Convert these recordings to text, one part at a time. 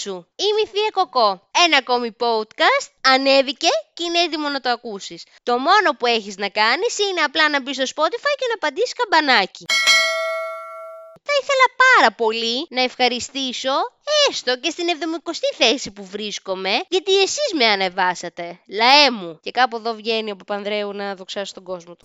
σου! Είμαι η Θεία Κοκό. Ένα ακόμη podcast ανέβηκε και είναι έτοιμο να το ακούσεις. Το μόνο που έχεις να κάνεις είναι απλά να μπεις στο Spotify και να πατήσεις καμπανάκι. Θα ήθελα πάρα πολύ να ευχαριστήσω έστω και στην 70η θέση που βρίσκομαι, γιατί εσείς με ανεβάσατε. Λαέ μου. Και κάπου εδώ βγαίνει ο Παπανδρέου να δοξάσει τον κόσμο του.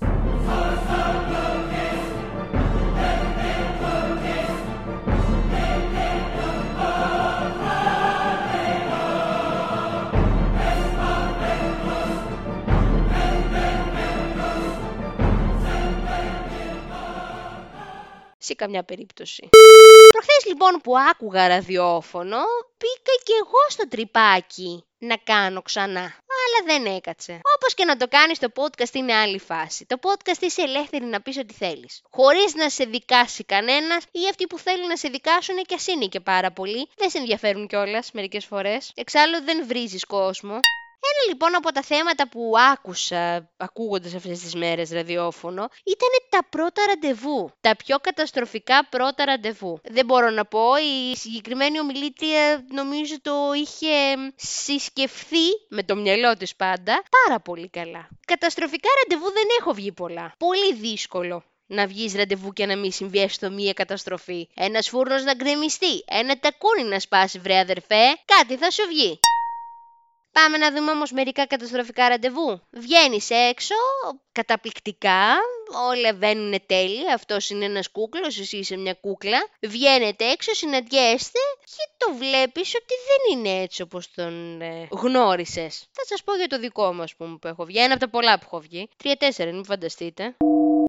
Σε καμιά περίπτωση. Προχθές λοιπόν που άκουγα ραδιόφωνο, πήγα και εγώ στο τρυπάκι να κάνω ξανά. Αλλά δεν έκατσε. Όπως και να το κάνεις, το podcast είναι άλλη φάση. Το podcast είσαι ελεύθερη να πεις ό,τι θέλεις. Χωρίς να σε δικάσει κανένας ή αυτοί που θέλουν να σε δικάσουν και ας είναι και πάρα πολύ. Δεν σε ενδιαφέρουν κιόλας μερικές φορές. Εξάλλου δεν βρίζεις κόσμο. Ένα λοιπόν από τα θέματα που άκουσα ακούγοντας αυτές τις μέρες ραδιόφωνο ήταν τα πρώτα ραντεβού. Τα πιο καταστροφικά πρώτα ραντεβού. Δεν μπορώ να πω, η συγκεκριμένη ομιλήτρια νομίζω το είχε συσκεφθεί με το μυαλό της πάντα πάρα πολύ καλά. Καταστροφικά ραντεβού δεν έχω βγει πολλά. Πολύ δύσκολο να βγεις ραντεβού και να μην συμβεί έστω μία καταστροφή. Ένας φούρνος να γκρεμιστεί, ένα τακούνι να σπάσει, βρε αδερφέ, κάτι θα σου βγει. Πάμε να δούμε όμως μερικά καταστροφικά ραντεβού. Βγαίνεις έξω, καταπληκτικά, όλα βαίνουν τέλεια, αυτός είναι ένας κούκλος, εσύ είσαι μια κούκλα. Βγαίνετε έξω, συναντιέστε και το βλέπεις ότι δεν είναι έτσι όπως τον ε, γνώρισες. Θα σας πω για το δικό μου ας πούμε που έχω βγει, ένα από τα πολλά που έχω βγει. Τρία-τέσσερα, μην φανταστείτε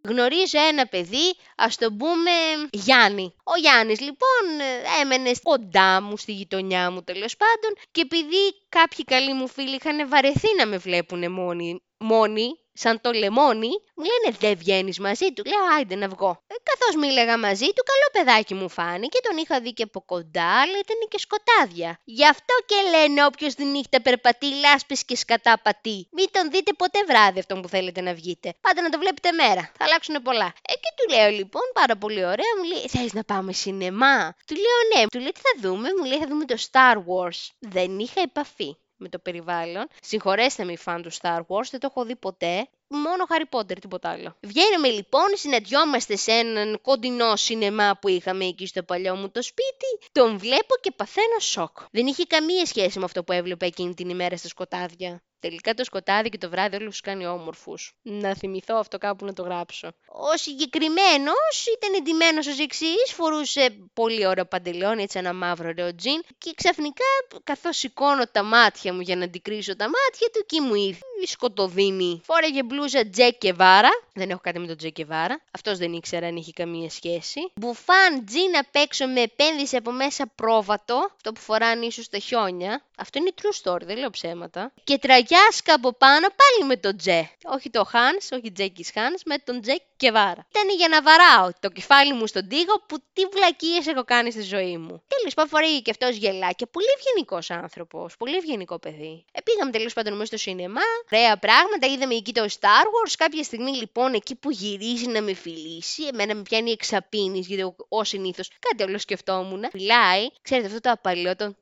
γνωρίζω ένα παιδί, ας το πούμε Γιάννη. Ο Γιάννης λοιπόν έμενε κοντά μου, στη γειτονιά μου τέλος πάντων και επειδή κάποιοι καλοί μου φίλοι είχαν βαρεθεί να με βλέπουν μόνοι, μόνοι σαν το λεμόνι, μου λένε δεν βγαίνεις μαζί του. Λέω άιντε να βγω. Ε, Καθώς μίλαγα μαζί του, καλό παιδάκι μου φάνηκε, τον είχα δει και από κοντά, αλλά ήταν και σκοτάδια. Γι' αυτό και λένε όποιος τη νύχτα περπατεί, λάσπης και σκατά πατεί. Μην τον δείτε ποτέ βράδυ αυτόν που θέλετε να βγείτε. Πάντα να το βλέπετε μέρα. Θα αλλάξουν πολλά. Ε, και του λέω λοιπόν, πάρα πολύ ωραία, μου λέει, θες να πάμε σινεμά; Του λέω ναι, του λέει τι θα δούμε, μου λέει θα δούμε το Star Wars. Δεν είχα επαφή με το περιβάλλον. Συγχωρέστε με οι φαν του Star Wars, δεν το έχω δει ποτέ. Μόνο Harry Potter, τίποτα άλλο. Βγαίνουμε λοιπόν, συναντιόμαστε σε έναν κοντινό σινεμά που είχαμε εκεί στο παλιό μου το σπίτι. Τον βλέπω και παθαίνω σοκ. Δεν είχε καμία σχέση με αυτό που έβλεπα εκείνη την ημέρα στα σκοτάδια. Τελικά το σκοτάδι και το βράδυ όλους τους κάνει όμορφους. Να θυμηθώ αυτό κάπου να το γράψω. Ο συγκεκριμένος ήταν εντυμένος ως εξής, φορούσε πολύ ωραίο παντελόνι, έτσι ένα μαύρο ωραίο τζιν και ξαφνικά καθώς σηκώνω τα μάτια μου για να αντικρίσω τα μάτια του και μου ήρθε η σκοτοδίνη. Φόρεγε μπλούζα Τσε Γκεβάρα. Δεν έχω κάτι με τον Τσε Γκεβάρα. Αυτός δεν ήξερα αν είχε καμία σχέση. Μπουφάν τζιν απ' έξω με επένδυση από μέσα πρόβατο. Αυτό που φοράνε ίσως τα χιόνια. Αυτό είναι true story, δεν λέω ψέματα. Και τραγιάσκα από πάνω πάλι με τον Τσε. Όχι το Τσαν, όχι Τζάκι Τσαν, με τον Τσε Γκεβάρα. Ήταν για να βαράω το κεφάλι μου στον τοίχο που τι βλακίες έχω κάνει στη ζωή μου. Τέλος πάντων, φορεί και αυτός γυαλάκια. Πολύ ευγενικός άνθρωπος. Πολύ ευγενικό παιδί. Ε, πήγαμε τέλος πάντων μέσα στο σινεμά. Ωραία πράγματα. Είδαμε εκεί το Star Wars. Κάποια στιγμή λοιπόν εκεί που γυρίζει να με φιλήσει, εμένα με πιάνει εξαπίνης γιατί ως συνήθως κάτι όλο σκεφτόμουν. Φιλάει, ξέρετε αυτό το απαλό, το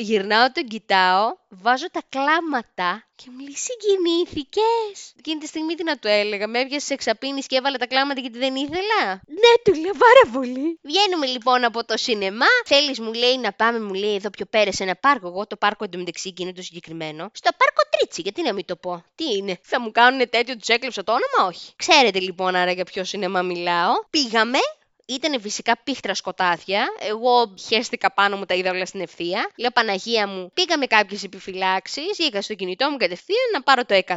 γυρνάω, τον κοιτάω, βάζω τα κλάματα και μου λέει συγκινήθηκες. Εκείνη τη στιγμή τι να του έλεγα, με έβγασε εξαπίνη και έβαλα τα κλάματα γιατί δεν ήθελα. Ναι, του λέω πάρα πολύ. Βγαίνουμε λοιπόν από το σινεμά. Θέλεις, μου λέει, να πάμε, μου λέει εδώ πιο πέρα σε ένα πάρκο. Εγώ το πάρκο εντωμεταξύ και είναι το συγκεκριμένο. Στο πάρκο Τρίτσι, γιατί να μην το πω. Τι είναι, θα μου κάνουν τέτοιο, τους έκλεψα το όνομα, όχι. Ξέρετε λοιπόν άρα για ποιο σινεμά μιλάω. Πήγαμε, ήταν φυσικά πίχτρα σκοτάδια. Εγώ χαίστηκα πάνω μου, τα είδα όλα στην ευθεία. Λέω Παναγία μου, πήγα με κάποιες επιφυλάξεις, βγήκα στο κινητό μου κατευθείαν να πάρω το 100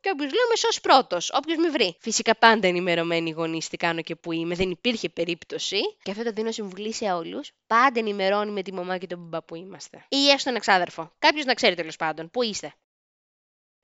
και όποιος λέω με σώσει πρώτος, όποιος με βρει. Φυσικά πάντα ενημερωμένοι γονείς τι κάνω και που είμαι, δεν υπήρχε περίπτωση. Και αυτό το δίνω συμβουλή σε όλους. Πάντα ενημερώνει με τη μαμά και τον μπαμπά που είμαστε. Ή έστω τον εξάδερφο. Κάποιος να ξέρει τέλος πάντων. Πού είστε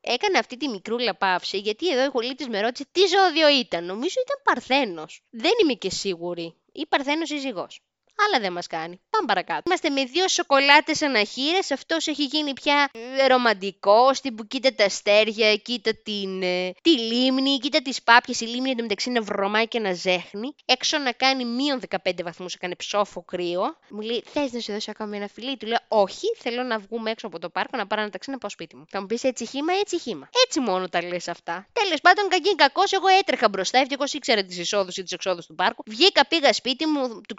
έκανε αυτή τη μικρούλα παύση, γιατί εδώ η χολίτη με ρώτησε τι ζώδιο ήταν. Νομίζω ήταν Παρθένος. Δεν είμαι και σίγουρη. Ή Παρθένος ή ζυγός. Αλλά δεν μας κάνει. Πάμε παρακάτω. Είμαστε με δύο σοκολάτες αναχείρες. Αυτός έχει γίνει πια ε, ρομαντικό. Στην που κοίτα τα αστέρια, κοίτα την, ε, τη λίμνη, κοίτα τις πάπιες. Η λίμνη εντωμεταξύ να βρωμάει και να ζέχνει. Έξω να κάνει μείον 15 βαθμούς, έκανε ψόφο κρύο. Μου λέει, θες να σου δώσω ακόμη ένα φιλί; Του λέω, Όχι, θέλω να βγούμε έξω από το πάρκο, να πάρω ένα ταξί να πάω σπίτι μου. Θα μου πεις έτσι χήμα, έτσι χήμα. Έτσι μόνο τα λες αυτά. Τέλος πάντων, κακή κακός, εγώ έτρεχα μπροστά, ευτυχώ ήξερα τις εισόδους ή τις εξόδους του πάρκου. Βγήκα, πήγα σπίτι μου, του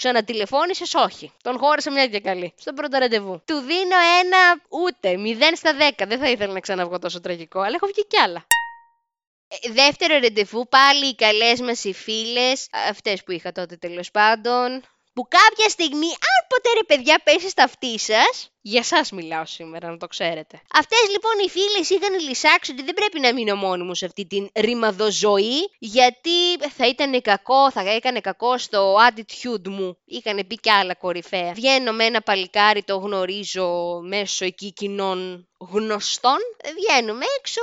ξανατηλεφώνησε, όχι. Τον χώρισα μια και καλή. Στο πρώτο ραντεβού. Του δίνω ένα ούτε, 0 στα 10. Δεν θα ήθελα να ξαναβγώ τόσο τραγικό, αλλά έχω βγει κι άλλα. Ε, δεύτερο ρεντεβού, πάλι οι καλές μας οι φίλες, αυτές που είχα τότε τέλος πάντων που κάποια στιγμή, αν ποτέ ρε παιδιά πέσει στα αυτή σας, για εσά μιλάω σήμερα, να το ξέρετε. Αυτές λοιπόν οι φίλες είχαν λυσάξει ότι δεν πρέπει να μείνω μόνη μου σε αυτή την ρημαδοζωή, γιατί θα ήταν κακό, θα έκανε κακό στο attitude μου. Είχαν πει κι άλλα κορυφαία. Βγαίνω με ένα παλικάρι, το γνωρίζω μέσω εκεί κοινών γνωστών. Βγαίνουμε έξω,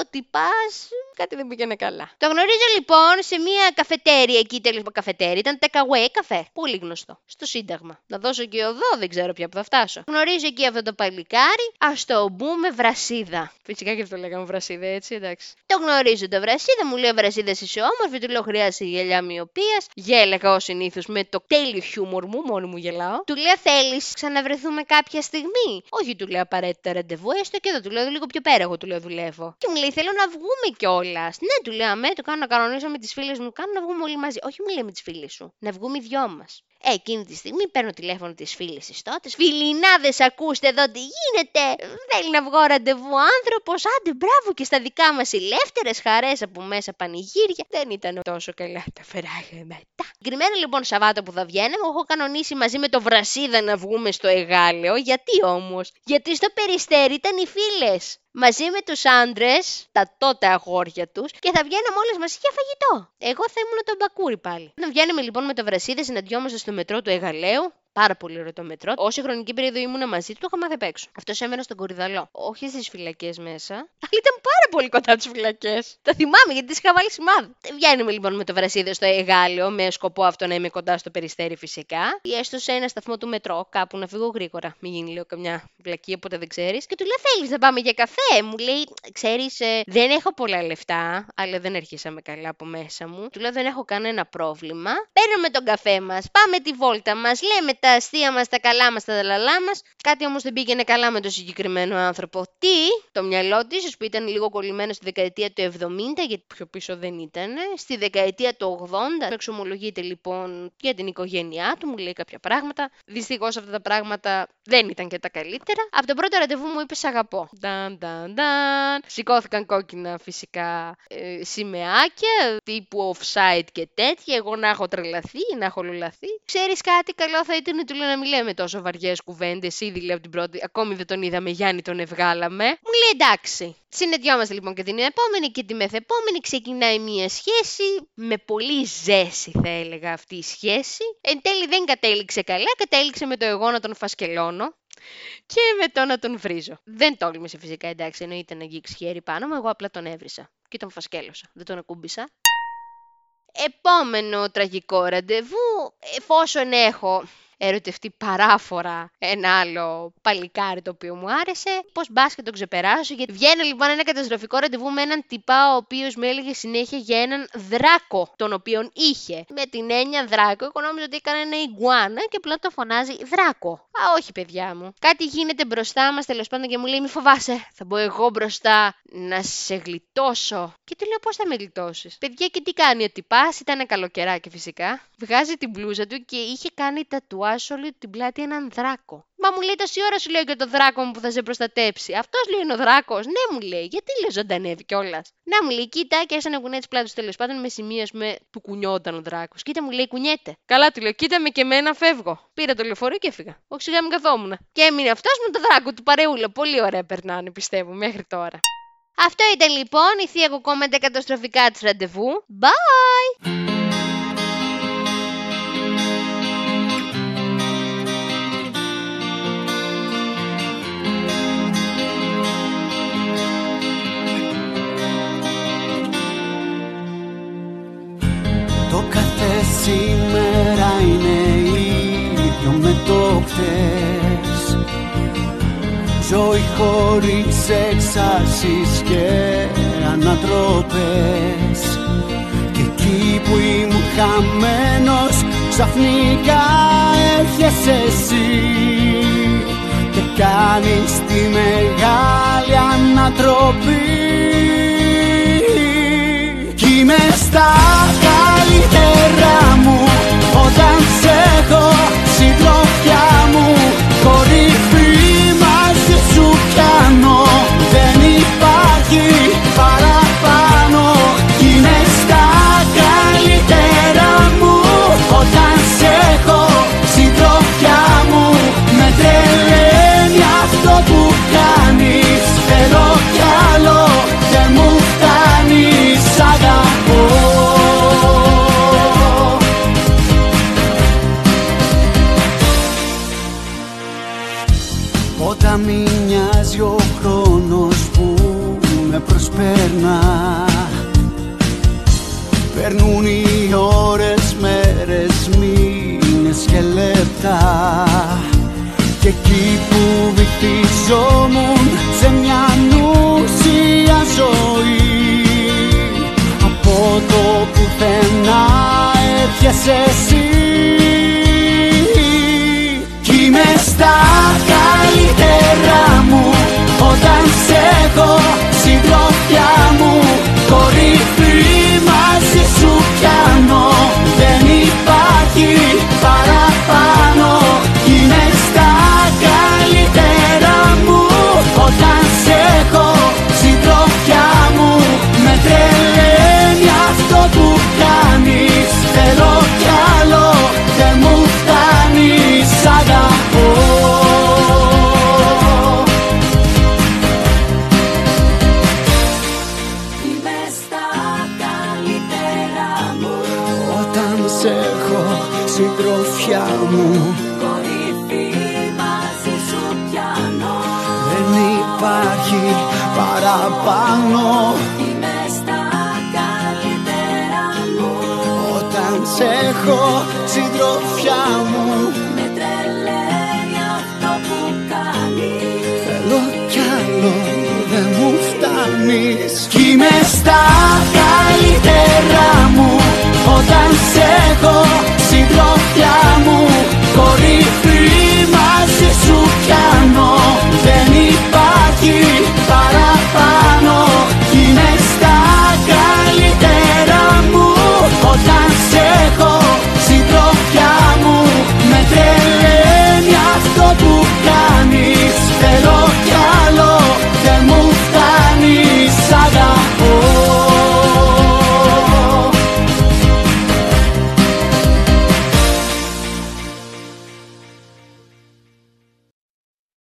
ότι πας, κάτι δεν πήγαινε καλά. Το γνωρίζω λοιπόν σε μια καφετέρια εκεί, τέλος καφετέρια. Ήταν takeaway καφέ. Πολύ γνωστό. Στο Σύνταγμα. Να δώσω και οδό, δεν ξέρω πια που θα φτάσω. Γνωρίζω εκεί αυτό το παλικάρι. Α το μπούμε βρασίδα. Φυσικά και αυτό λέγαμε βρασίδα, έτσι, εντάξει. Το γνωρίζω το βρασίδα, μου λέει βρασίδας είσαι όμορφη, του λέω χρειάζεται γελιά μοιοπίας. Γέλεγα ως συνήθως με το τέλειο χιούμορ μου, μόνο μου γελάω. Του λέω θέλεις ξαναβρεθούμε κάποια στιγμή; Όχι, του λέω απαραίτητα ραντεβού, έστω και εδώ του λέω λίγο πιο πέρα, εγώ του λέω δουλεύω. Και μου λέει θέλω να βγούμε κιόλας. Ναι, του λέω αμέ, το κάνω να κανονίσω με τις φίλες μου, κάνω να βγούμε όλοι μαζί. Όχι, μου λέει με τις φίλες σου. Να βγούμε οι δυο μας. Ε, εκείνη τη στιγμή παίρνω τηλέφωνο της φίλης της τότε. Φιλινάδε, ακούστε εδώ τι γίνεται. Θέλει να βγω ραντεβού άνθρωπος. Άντε, μπράβο και στα δικά μας ελεύθερε χαρές από μέσα πανηγύρια. Δεν ήταν τόσο καλά τα φεράγια μετά. Συγκεκριμένο λοιπόν Σαββάτο που θα βγαίναμε, έχω κανονίσει μαζί με το Βρασίδα να βγούμε στο Εγάλεο. Γιατί όμως, Γιατί στο περιστέρι ήταν οι φίλες μαζί με τους άντρες, τα τότε αγόρια τους και θα βγαίναμε όλες μαζί για φαγητό. Εγώ θα ήμουν τον Μπακούρι πάλι. Να βγαίνουμε λοιπόν με το Βρασίδα, συναντιόμαστε στο μετρό του Εγαλαίου, πάρα πολύ ωραίο το μετρό. Όση χρονική περίοδο ήμουν μαζί του, το είχα μάθει απ' έξω. Αυτός έμενε στον κορυδαλό. Όχι στις φυλακές μέσα, αλλά ήταν πάρα πολύ κοντά τις φυλακές. Τα θυμάμαι γιατί τις είχα βάλει σημάδι. Βγαίνουμε λοιπόν με το βρασίδε στο Εγάλεο με σκοπό αυτό να είμαι κοντά στο περιστέρι φυσικά. Ή έστω σε ένα σταθμό του μετρό, κάπου να φύγω γρήγορα. Μην γίνει λίγο καμιά βλακή, οπότε δεν ξέρεις. Και του λέω θέλεις να πάμε για καφέ; Μου λέει, ξέρεις, ε, δεν έχω πολλά λεφτά, αλλά δεν αρχίσαμε καλά από μέσα μου. Του λέω δεν έχω κανένα πρόβλημα. Παίρνουμε τον καφέ μας, πάμε τη βόλτα μας, λέμε τα αστεία μας, τα καλά μας, τα λαλά μας. Κάτι όμως δεν πήγαινε καλά με τον συγκεκριμένο άνθρωπο. Τι, το μυαλό της, που ήταν λίγο κολλημένο στη δεκαετία του 70, γιατί πιο πίσω δεν ήταν, στη δεκαετία του 80. Εξομολογείται λοιπόν για την οικογένειά του, μου λέει κάποια πράγματα. Δυστυχώς αυτά τα πράγματα δεν ήταν και τα καλύτερα. Από το πρώτο ραντεβού μου είπε αγαπώ. Νταν, νταν, νταν. Σηκώθηκαν κόκκινα φυσικά ε, σημαίακια, τύπου offside και τέτοια. Εγώ να έχω τρελαθεί, να έχω λουλαθεί. Ξέρεις κάτι, καλό θα ήταν του λέω να μην λέμε τόσο βαριές κουβέντες. Ήδη λέω την πρώτη, ακόμη δεν τον είδαμε, Γιάννη τον ευγάλαμε. Μου λέει εντάξει. Συνεδριόμαστε λοιπόν και την επόμενη και τη μεθεπόμενη ξεκινάει μια σχέση με πολύ ζέση θα έλεγα αυτή η σχέση. Εν τέλει δεν κατέληξε καλά, κατέληξε με το εγώ να τον φασκελώνω και με το να τον βρίζω. Δεν τόλμησε φυσικά εντάξει, εννοείται να αγγίξει χέρι πάνω μου, εγώ απλά τον έβρισα και τον φασκέλωσα. Δεν τον ακούμπησα. Επόμενο τραγικό ραντεβού, εφόσον έχω ερωτευτεί παράφορα ένα άλλο παλικάρι το οποίο μου άρεσε. Πώς μπας και το ξεπεράσω. Γιατί βγαίνει λοιπόν ένα καταστροφικό ραντεβού με έναν τυπά ο οποίος με έλεγε συνέχεια για έναν δράκο τον οποίον είχε. Με την έννοια δράκο, εγώ νόμιζα ότι έκανε ένα ιγκουάνα και απλά το φωνάζει δράκο. Α, όχι, παιδιά μου. Κάτι γίνεται μπροστά μας τέλος πάντων και μου λέει: Μη φοβάσαι, θα μπω εγώ μπροστά να σε γλιτώσω. Και του λέω: Πώς θα με γλιτώσεις; Παιδιά, και τι κάνει ο τυπάς, ήταν καλοκαιράκι φυσικά. Βγάζει την μπλούζα του και είχε κάνει τατουά τατουάζ όλη την πλάτη έναν δράκο. Μα μου λέει τόση ώρα σου λέω για το δράκο μου που θα σε προστατέψει. Αυτός λέει είναι ο δράκος. Ναι, μου λέει, γιατί λέει ζωντανεύει κιόλας. Να μου λέει, κοίτα και έσανε κουνέ τη πλάτη τέλος πάντων με σημεία με που κουνιόταν ο δράκος. Κοίτα μου λέει, κουνιέται. Καλά του λέω, κοίτα με και εμένα φεύγω. Πήρα το λεωφορείο και έφυγα. Όχι σιγά μην καθόμουν. Και έμεινε αυτός με το δράκο του παρεούλα. Πολύ ωραία περνάνε πιστεύω μέχρι τώρα. Αυτό ήταν λοιπόν η θεία κοκόμεντα καταστροφικά της ραντεβού. Bye! Το κάθε σήμερα είναι ίδιο με το χθες. Ζωή χωρίς και ανατροπές. Και εκεί που ήμουν χαμένος ξαφνικά έρχεσαι εσύ. Και κάνεις τη μεγάλη ανατροπή. Κι είμαι στα εκεί που βυθιζόμουν σε μια νουσία ζωή. Από το πουθενά έρχεσαι εσύ. Κι είμαι στα καλύτερα μου. Όταν σε έχω συντροφιά μου συντροφιά μου. Με τρελαίνει αυτό που κάνεις. Θέλω κι άλλο δεν μου φτάνεις. Κι είμαι στα καλύτερα μου. Όταν σε έχω συντροφιά μου Κορυφή